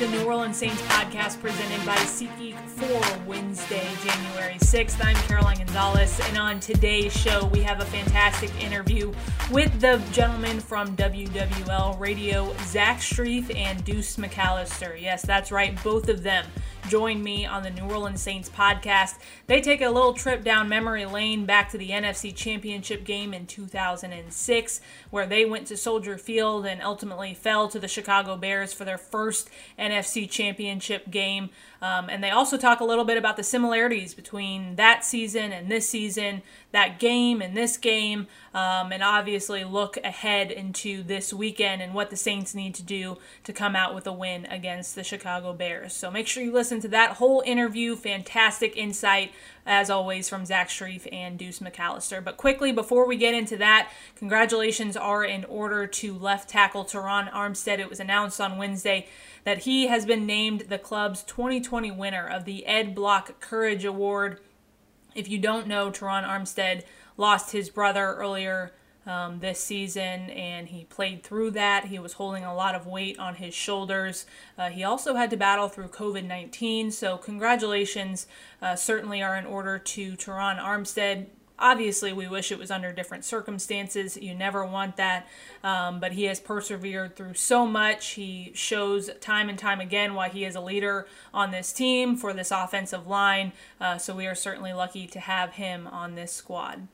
the New Orleans Saints podcast presented by SeatGeek for Wednesday, January 6th. I'm Caroline Gonzalez, and on today's show, we have a fantastic interview with the gentleman from WWL Radio, Zach Strief and Deuce McAllister. Yes, that's right, both of them join me on the New Orleans Saints podcast. They take a little trip down memory lane back to the NFC Championship game in 2006, where they went to Soldier Field and ultimately fell to the Chicago Bears for their first NFC Championship game. Um, and they also talk a little bit about the similarities between that season and this season, that game and this game, um, and obviously look ahead into this weekend and what the Saints need to do to come out with a win against the Chicago Bears. So make sure you listen to that whole interview. Fantastic insight, as always, from Zach Strief and Deuce McAllister. But quickly, before we get into that, congratulations are in order to left tackle Terron Armstead. It was announced on Wednesday that he has been named the club's 2020 winner of the Ed Block Courage Award. If you don't know, Terron Armstead lost his brother earlier um, this season, and he played through that. He was holding a lot of weight on his shoulders. Uh, he also had to battle through COVID 19, so congratulations uh, certainly are in order to Terron Armstead. Obviously, we wish it was under different circumstances. You never want that. Um, but he has persevered through so much. He shows time and time again why he is a leader on this team for this offensive line. Uh, so we are certainly lucky to have him on this squad.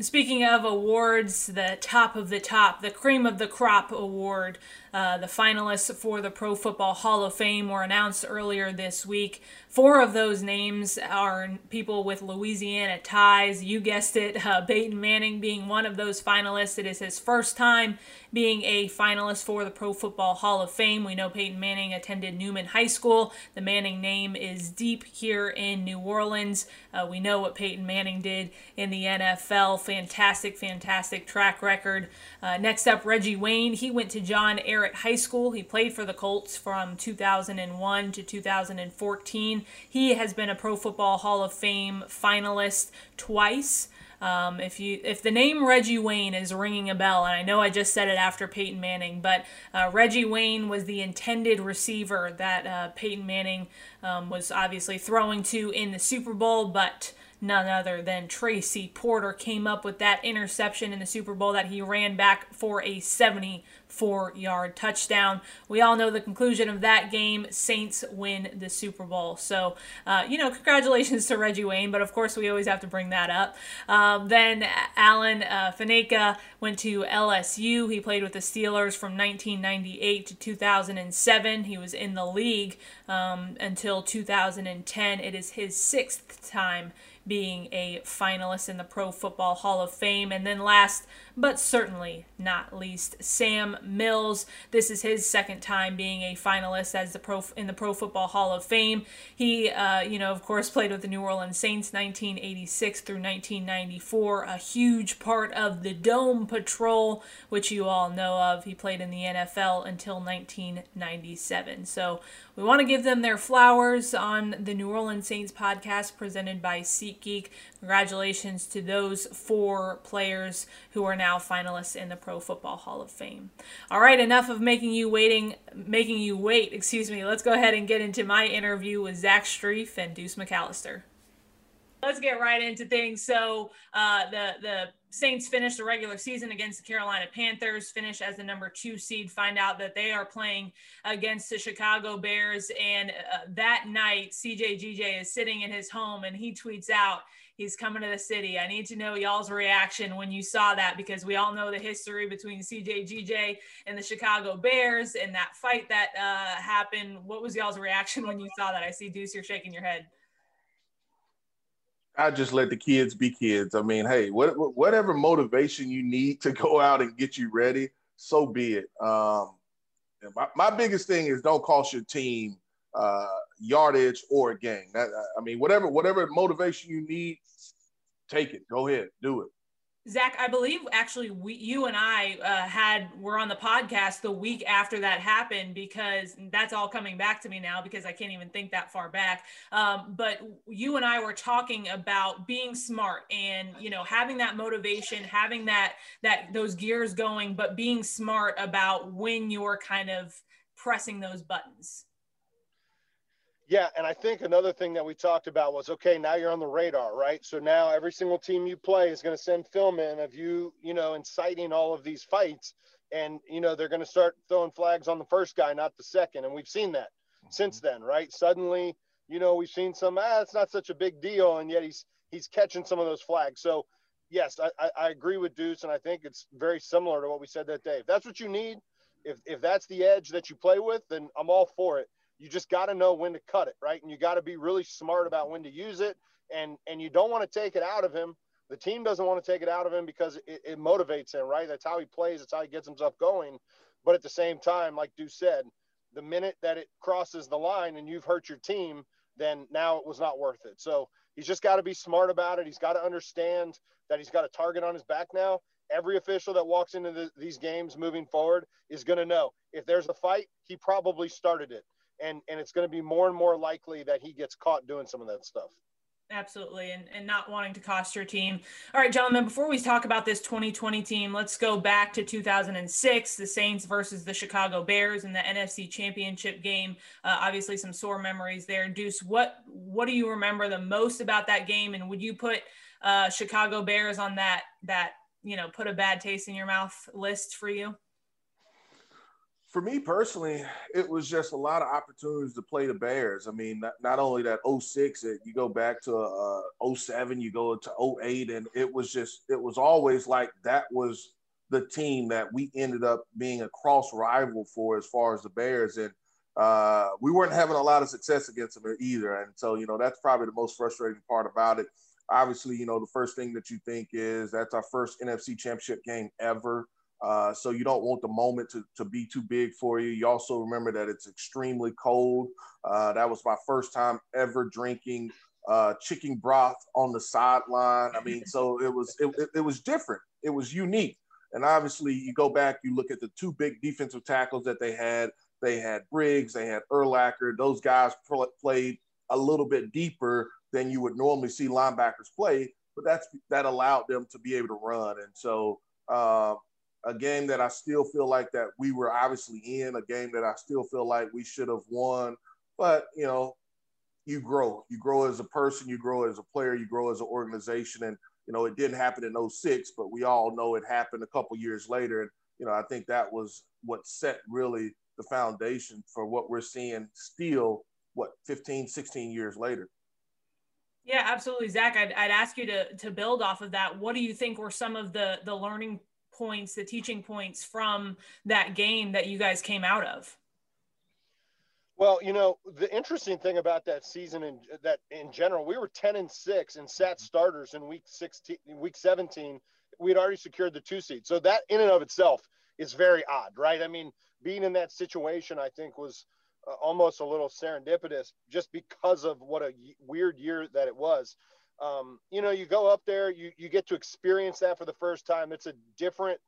Speaking of awards, the top of the top, the cream of the crop award, uh, the finalists for the Pro Football Hall of Fame were announced earlier this week. Four of those names are people with Louisiana ties. You guessed it, uh, Peyton Manning being one of those finalists. It is his first time being a finalist for the Pro Football Hall of Fame. We know Peyton Manning attended Newman High School. The Manning name is deep here in New Orleans. Uh, we know what Peyton Manning did in the NFL. Fantastic, fantastic track record. Uh, next up, Reggie Wayne. He went to John Ehret High School. He played for the Colts from 2001 to 2014. He has been a Pro Football Hall of Fame finalist twice. Um, if you if the name Reggie Wayne is ringing a bell, and I know I just said it after Peyton Manning, but uh, Reggie Wayne was the intended receiver that uh, Peyton Manning um, was obviously throwing to in the Super Bowl, but none other than Tracy Porter came up with that interception in the Super Bowl that he ran back for a 74 yard touchdown. We all know the conclusion of that game. Saints win the Super Bowl. So, uh, you know, congratulations to Reggie Wayne, but of course, we always have to bring that up. Um, then Alan uh, Faneca went to LSU. He played with the Steelers from 1998 to 2007. He was in the league um, until 2010. It is his sixth time being a finalist in the Pro Football Hall of Fame. And then last but certainly not least, Sam Mills. This is his second time being a finalist as the pro in the Pro Football Hall of Fame. He, uh, you know, of course, played with the New Orleans Saints 1986 through 1994. A huge part of the Dome Patrol, which you all know of. He played in the NFL until 1997. So we want to give them their flowers on the New Orleans Saints podcast presented by SeatGeek. Congratulations to those four players who are now finalists in the Pro Football Hall of Fame. All right, enough of making you waiting, making you wait. Excuse me. Let's go ahead and get into my interview with Zach Strief and Deuce McAllister. Let's get right into things. So uh, the the Saints finish the regular season against the Carolina Panthers, finish as the number two seed, find out that they are playing against the Chicago Bears. And uh, that night, CJ GJ is sitting in his home and he tweets out, He's coming to the city. I need to know y'all's reaction when you saw that because we all know the history between CJ GJ and the Chicago Bears and that fight that uh, happened. What was y'all's reaction when you saw that? I see Deuce, you're shaking your head. I just let the kids be kids. I mean, hey, what, whatever motivation you need to go out and get you ready, so be it. Um, my, my biggest thing is don't cost your team uh, yardage or a game. That, I mean, whatever whatever motivation you need, take it. Go ahead, do it. Zach, I believe actually we, you and I uh, had were on the podcast the week after that happened because that's all coming back to me now because I can't even think that far back. Um, but you and I were talking about being smart and you know having that motivation, having that that those gears going, but being smart about when you're kind of pressing those buttons. Yeah, and I think another thing that we talked about was okay, now you're on the radar, right? So now every single team you play is going to send film in of you, you know, inciting all of these fights, and you know they're going to start throwing flags on the first guy, not the second, and we've seen that mm-hmm. since then, right? Suddenly, you know, we've seen some ah, it's not such a big deal, and yet he's he's catching some of those flags. So yes, I, I agree with Deuce, and I think it's very similar to what we said that day. If that's what you need, if if that's the edge that you play with, then I'm all for it you just got to know when to cut it, right? And you got to be really smart about when to use it. And and you don't want to take it out of him. The team doesn't want to take it out of him because it, it motivates him, right? That's how he plays. That's how he gets himself going. But at the same time, like Deuce said, the minute that it crosses the line and you've hurt your team, then now it was not worth it. So he's just got to be smart about it. He's got to understand that he's got a target on his back now. Every official that walks into the, these games moving forward is going to know if there's a fight, he probably started it and and it's going to be more and more likely that he gets caught doing some of that stuff. Absolutely and, and not wanting to cost your team. All right gentlemen before we talk about this 2020 team let's go back to 2006 the saints versus the chicago bears in the nfc championship game. Uh, obviously some sore memories there. Deuce what what do you remember the most about that game? And would you put uh, chicago bears on that that you know put a bad taste in your mouth list for you for me personally, it was just a lot of opportunities to play the Bears. I mean, not, not only that 06, it, you go back to uh, 07, you go to 08, and it was just, it was always like that was the team that we ended up being a cross rival for as far as the Bears. And uh, we weren't having a lot of success against them either. And so, you know, that's probably the most frustrating part about it. Obviously, you know, the first thing that you think is that's our first NFC championship game ever. Uh, so you don't want the moment to, to be too big for you. You also remember that it's extremely cold. Uh, that was my first time ever drinking uh, chicken broth on the sideline. I mean, so it was it, it, was different. It was unique. And obviously, you go back, you look at the two big defensive tackles that they had. They had Briggs, they had Urlacher. Those guys played a little bit deeper than you would normally see linebackers play, but that's that allowed them to be able to run. And so uh, a game that I still feel like that we were obviously in, a game that I still feel like we should have won. But, you know, you grow. You grow as a person, you grow as a player, you grow as an organization. And, you know, it didn't happen in 06, but we all know it happened a couple years later. And, you know, I think that was what set really the foundation for what we're seeing still, what, 15, 16 years later. Yeah, absolutely, Zach. I'd, I'd ask you to to build off of that. What do you think were some of the the learning points, the teaching points from that game that you guys came out of? Well, you know, the interesting thing about that season and that in general, we were 10 and 6 and sat starters in week 16, week 17. We'd already secured the two seed. So that in and of itself is very odd, right? I mean, being in that situation, I think was uh, almost a little serendipitous just because of what a weird year that it was um, you know, you go up there, you, you get to experience that for the first time. It's a different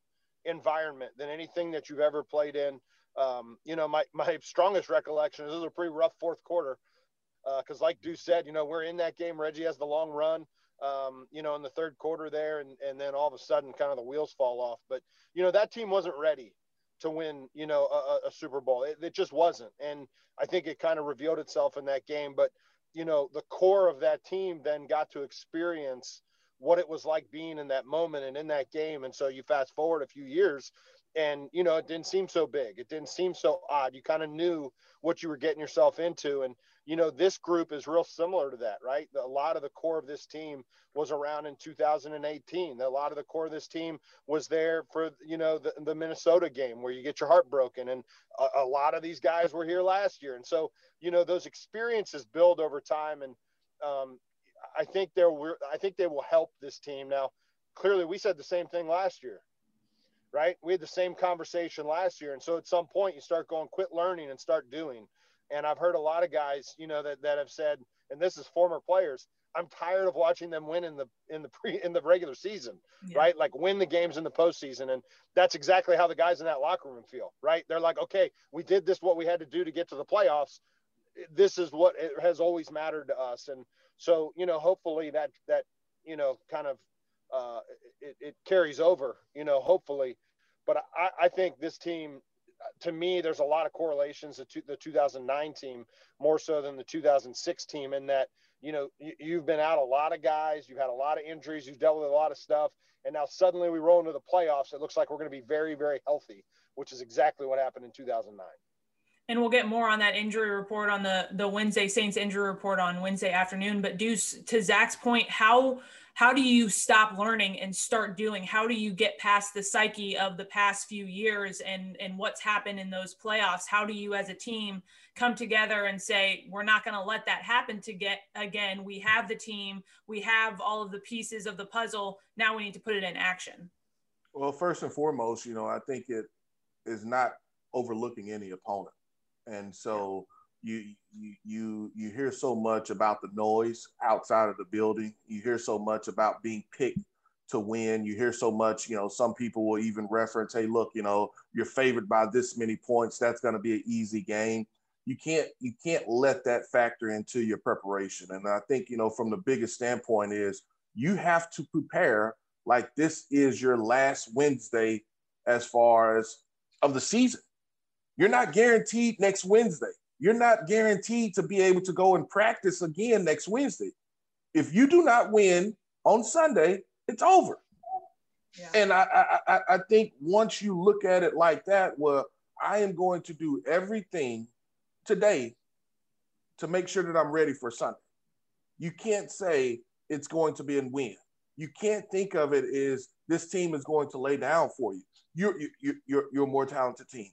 environment than anything that you've ever played in. Um, you know, my, my strongest recollection is a pretty rough fourth quarter. Because, uh, like Deuce said, you know, we're in that game. Reggie has the long run, um, you know, in the third quarter there. And, and then all of a sudden, kind of the wheels fall off. But, you know, that team wasn't ready to win, you know, a, a Super Bowl. It, it just wasn't. And I think it kind of revealed itself in that game. But you know, the core of that team then got to experience what it was like being in that moment and in that game. And so you fast forward a few years and, you know, it didn't seem so big. It didn't seem so odd. You kind of knew what you were getting yourself into. And, you know, this group is real similar to that, right? A lot of the core of this team was around in 2018. A lot of the core of this team was there for, you know, the, the Minnesota game where you get your heart broken. And a, a lot of these guys were here last year. And so, you know, those experiences build over time. And um, I think they're, I think they will help this team. Now, clearly we said the same thing last year right? We had the same conversation last year. And so at some point you start going, quit learning and start doing. And I've heard a lot of guys, you know, that, that have said, and this is former players, I'm tired of watching them win in the in the pre in the regular season, yeah. right? Like win the games in the postseason, and that's exactly how the guys in that locker room feel, right? They're like, okay, we did this what we had to do to get to the playoffs. This is what it has always mattered to us, and so you know, hopefully that that you know kind of uh, it, it carries over, you know, hopefully. But I, I think this team to me, there's a lot of correlations to the 2009 team more so than the 2006 team in that, you know, you, have been out a lot of guys, you've had a lot of injuries, you've dealt with a lot of stuff. And now suddenly we roll into the playoffs. It looks like we're going to be very, very healthy, which is exactly what happened in 2009 and we'll get more on that injury report on the the Wednesday Saints injury report on Wednesday afternoon. But Deuce, to Zach's point, how how do you stop learning and start doing? How do you get past the psyche of the past few years and and what's happened in those playoffs? How do you as a team come together and say we're not going to let that happen to get again? We have the team, we have all of the pieces of the puzzle. Now we need to put it in action. Well, first and foremost, you know, I think it is not overlooking any opponent and so you you you you hear so much about the noise outside of the building. You hear so much about being picked to win. You hear so much, you know, some people will even reference, hey, look, you know, you're favored by this many points. That's going to be an easy game. You can't you can't let that factor into your preparation. And I think, you know, from the biggest standpoint is you have to prepare like this is your last Wednesday as far as of the season. You're not guaranteed next Wednesday. You're not guaranteed to be able to go and practice again next Wednesday. If you do not win on Sunday, it's over. Yeah. And I, I, I think once you look at it like that, well, I am going to do everything today to make sure that I'm ready for Sunday. You can't say it's going to be a win. You can't think of it as this team is going to lay down for you. You're, you're, you're, you're a more talented team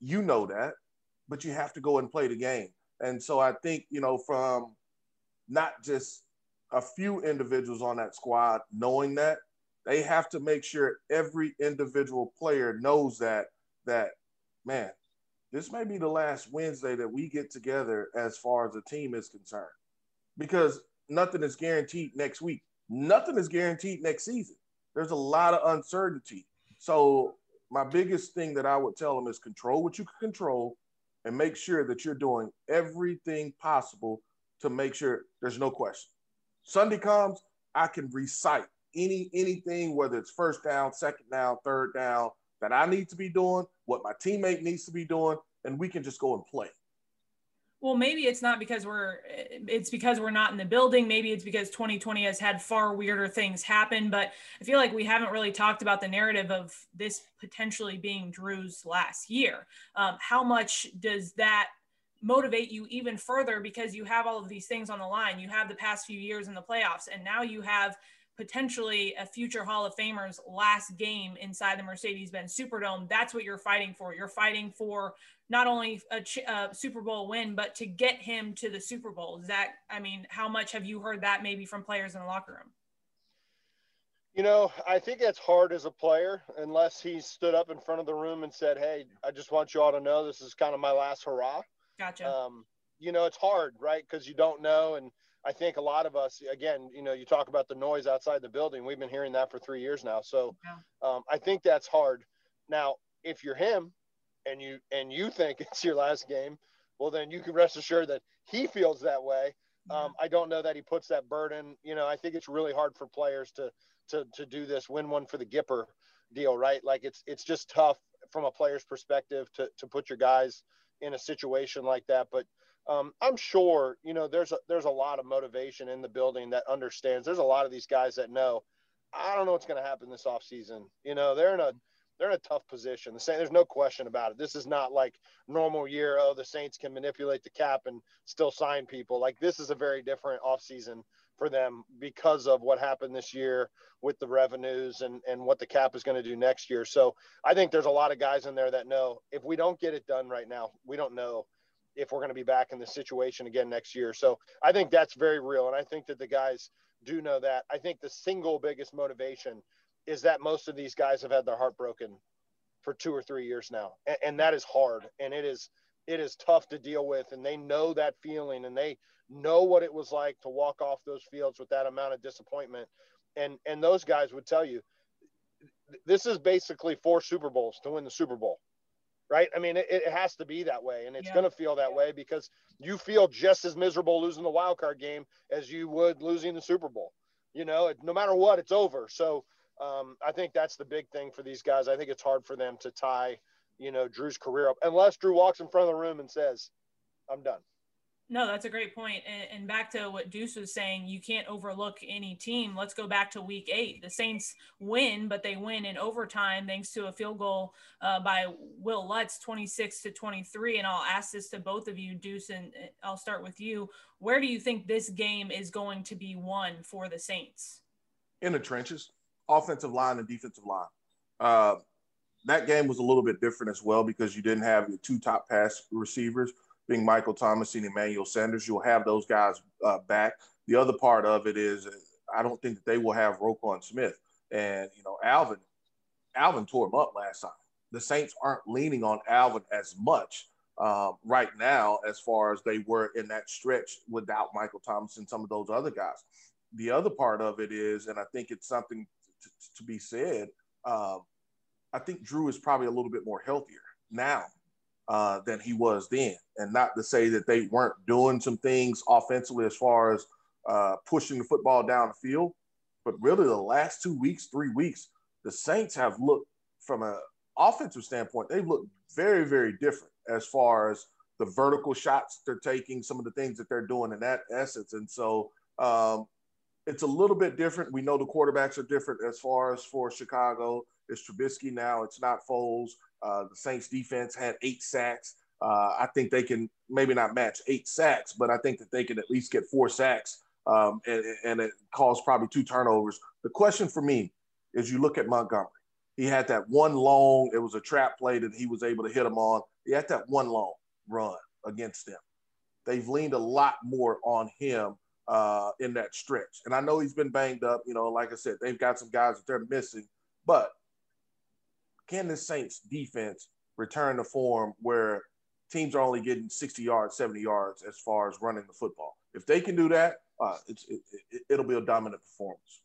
you know that, but you have to go and play the game. And so I think, you know, from not just a few individuals on that squad knowing that, they have to make sure every individual player knows that, that, man, this may be the last Wednesday that we get together as far as the team is concerned. Because nothing is guaranteed next week. Nothing is guaranteed next season. There's a lot of uncertainty. So my biggest thing that I would tell them is control what you can control and make sure that you're doing everything possible to make sure there's no question. Sunday comes, I can recite any anything, whether it's first down, second down, third down, that I need to be doing, what my teammate needs to be doing, and we can just go and play well maybe it's not because we're it's because we're not in the building. Maybe it's because 2020 has had far weirder things happen but i feel like we haven't really talked about the narrative of this potentially being drew's last year. Um, how much does that motivate you even further because you have all of these things on the line? You have the past few years in the playoffs and now you have potentially a future Hall of Famer's last game inside the Mercedes Benz Superdome. That's what you're fighting for. You're fighting for not only a, a, Super Bowl win, but to get him to the Super Bowl. Is that, I mean, how much have you heard that maybe from players in the locker room? You know, I think it's hard as a player unless he stood up in front of the room and said, Hey, I just want you all to know this is kind of my last hurrah. Gotcha. Um, you know, it's hard, right? Because you don't know. And I think a lot of us, again, you know, you talk about the noise outside the building. We've been hearing that for three years now. So yeah. um, I think that's hard. Now, if you're him and you and you think it's your last game, well, then you can rest assured that he feels that way. Yeah. Um, I don't know that he puts that burden. You know, I think it's really hard for players to to to do this win one for the Gipper deal, right? Like it's it's just tough from a player's perspective to to put your guys in a situation like that. But um, I'm sure you know there's a, there's a lot of motivation in the building that understands. There's a lot of these guys that know I don't know what's going to happen this offseason. You know, they're in a they're in a tough position. The Saints, there's no question about it. This is not like normal year. Oh, the Saints can manipulate the cap and still sign people. Like this is a very different offseason for them because of what happened this year with the revenues and and what the cap is going to do next year. So I think there's a lot of guys in there that know if we don't get it done right now, we don't know if we're going to be back in this situation again next year. So I think that's very real. And I think that the guys do know that. I think the single biggest motivation is that most of these guys have had their heart broken for two or three years now. And, and that is hard. And it is, it is tough to deal with. And they know that feeling and they know what it was like to walk off those fields with that amount of disappointment. And, and those guys would tell you, this is basically four Super Bowls to win the Super Bowl right? I mean, it, it has to be that way, and it's yeah. going to feel that way because you feel just as miserable losing the wild card game as you would losing the Super Bowl. You know, no matter what, it's over. So um, I think that's the big thing for these guys. I think it's hard for them to tie you know, Drew's career up, unless Drew walks in front of the room and says, I'm done. No, that's a great point. And, and, back to what Deuce was saying, you can't overlook any team. Let's go back to week eight. The Saints win, but they win in overtime thanks to a field goal uh, by Wil Lutz, 26 to 23. And I'll ask this to both of you, Deuce, and I'll start with you. Where do you think this game is going to be won for the Saints? In the trenches, offensive line and defensive line. Uh, that game was a little bit different as well because you didn't have your two top pass receivers being Michael Thomas and Emmanuel Sanders. You'll have those guys uh, back. The other part of it is I don't think that they will have Roquan Smith. And, you know, Alvin, Alvin tore him up last time. The Saints aren't leaning on Alvin as much um, right now as far as they were in that stretch without Michael Thomas and some of those other guys. The other part of it is, and I think it's something to, to be said, um, I think Drew is probably a little bit more healthier now uh, than he was then. And not to say that they weren't doing some things offensively as far as uh, pushing the football down the field, but really the last two weeks, three weeks, the Saints have looked from an offensive standpoint, they've looked very, very different as far as the vertical shots they're taking, some of the things that they're doing in that essence. And so um, it's a little bit different. We know the quarterbacks are different as far as for Chicago. It's Trubisky now. It's not Foles. Uh, the Saints defense had eight sacks. Uh, I think they can maybe not match eight sacks, but I think that they can at least get four sacks um, and, and it caused probably two turnovers. The question for me is you look at Montgomery. He had that one long, it was a trap play that he was able to hit him on. He had that one long run against them. They've leaned a lot more on him uh, in that stretch. And I know he's been banged up. You know, like I said, they've got some guys that they're missing, but can the Saints defense return to form where teams are only getting 60 yards, 70 yards as far as running the football? If they can do that, uh, it, it'll be a dominant performance.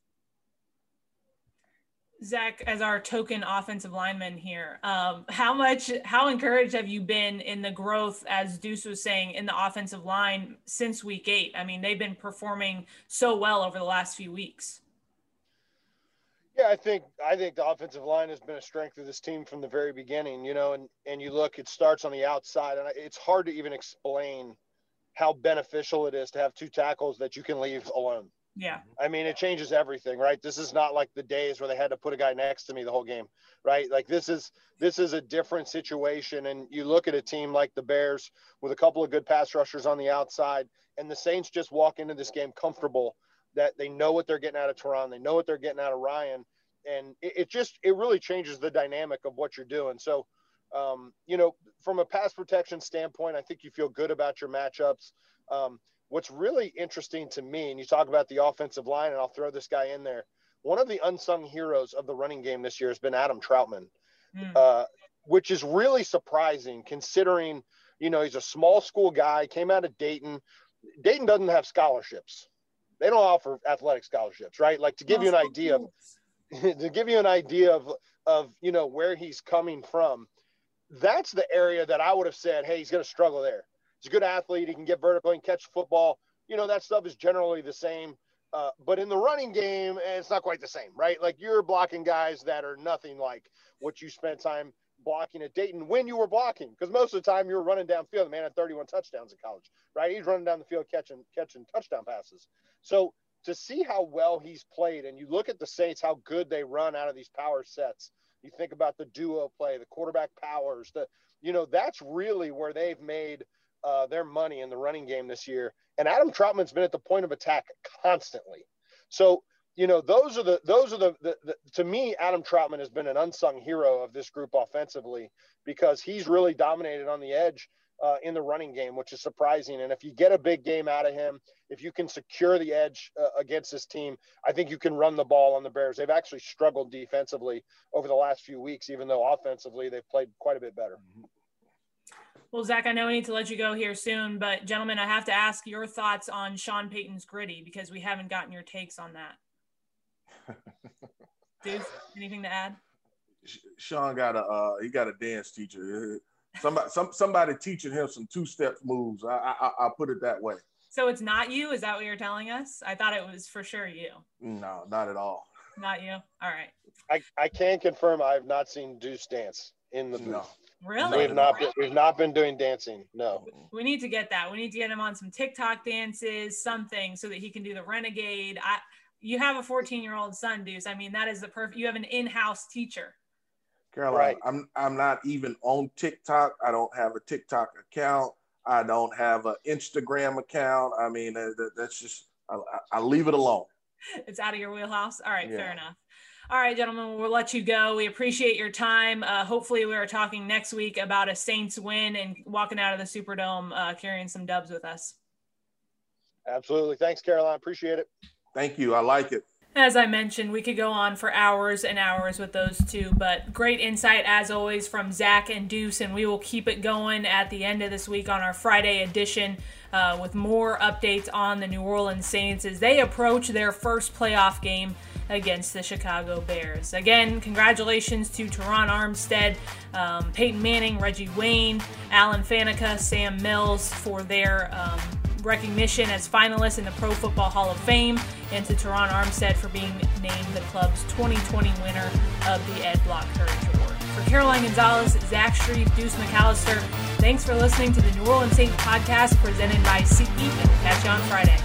Zach, as our token offensive lineman here, um, how much, how encouraged have you been in the growth, as Deuce was saying, in the offensive line since week eight? I mean, they've been performing so well over the last few weeks. Yeah, I think I think the offensive line has been a strength of this team from the very beginning. You know, and and you look, it starts on the outside, and it's hard to even explain how beneficial it is to have two tackles that you can leave alone. Yeah. Mm-hmm. I mean, it changes everything, right? This is not like the days where they had to put a guy next to me the whole game, right? Like this is this is a different situation. And you look at a team like the Bears with a couple of good pass rushers on the outside, and the Saints just walk into this game comfortable that they know what they're getting out of Terron, they know what they're getting out of Ryan, and it, it just it really changes the dynamic of what you're doing. So, um, you know, from a pass protection standpoint, I think you feel good about your matchups. Um, what's really interesting to me, and you talk about the offensive line, and I'll throw this guy in there. One of the unsung heroes of the running game this year has been Adam Trautman, mm. uh, which is really surprising considering, you know, he's a small school guy, came out of Dayton. Dayton doesn't have scholarships they don't offer athletic scholarships, right? Like to give you an idea of to give you an idea of of you know where he's coming from. That's the area that I would have said, hey, he's going to struggle there. He's a good athlete. He can get vertical and catch football. You know that stuff is generally the same. Uh, but in the running game, it's not quite the same, right? Like you're blocking guys that are nothing like what you spent time blocking at Dayton when you were blocking, because most of the time you were running downfield. The man had 31 touchdowns in college, right? He's running down the field catching catching touchdown passes. So to see how well he's played, and you look at the Saints, how good they run out of these power sets. You think about the duo play, the quarterback powers, the you know that's really where they've made uh, their money in the running game this year. And Adam Trautman's been at the point of attack constantly. So you know, those are the those are the, the, the, to me, Adam Trautman has been an unsung hero of this group offensively because he's really dominated on the edge uh, in the running game, which is surprising. And if you get a big game out of him, if you can secure the edge uh, against this team, I think you can run the ball on the Bears. They've actually struggled defensively over the last few weeks, even though offensively they've played quite a bit better. Well, Zach, I know we need to let you go here soon, but gentlemen, I have to ask your thoughts on Sean Payton's griddy because we haven't gotten your takes on that. Dude, anything to add? Sean got a uh, he got a dance teacher. Somebody some somebody teaching him some two step moves. I, I I'll put it that way. So it's not you? Is that what you're telling us? I thought it was for sure you. No, not at all. Not you. All right. I, I can confirm I have not seen Deuce dance in the booth. No, Really? We've not been, we've not been doing dancing. No. We need to get that. We need to get him on some TikTok dances, something, so that he can do the renegade. I, you have a 14 year old son, Deuce. I mean, that is the perfect. You have an in-house teacher. Caroline, right. I'm I'm not even on TikTok. I don't have a TikTok account. I don't have an Instagram account. I mean, that, that's just I, I, leave it alone. It's out of your wheelhouse. All right, yeah. fair enough. All right, gentlemen, we'll let you go. We appreciate your time. Uh, hopefully, we are talking next week about a Saints win and walking out of the Superdome uh, carrying some dubs with us. Absolutely. Thanks, Caroline. Appreciate it. Thank you. I like it. As I mentioned, we could go on for hours and hours with those two, but great insight as always from Zach and Deuce, and we will keep it going at the end of this week on our Friday edition uh, with more updates on the New Orleans Saints as they approach their first playoff game against the Chicago Bears. Again, congratulations to Terron Armstead, um, Peyton Manning, Reggie Wayne, Alan Faneca, Sam Mills for their um, recognition as finalists in the Pro Football Hall of Fame, and to Terron Armstead for being named the club's 2020 winner of the Ed Block Courage Award. For Caroline Gonzalez, Zach Strief, Deuce McAllister, thanks for listening to the New Orleans Saints podcast presented by SeatGeek, and we'll catch you on Friday.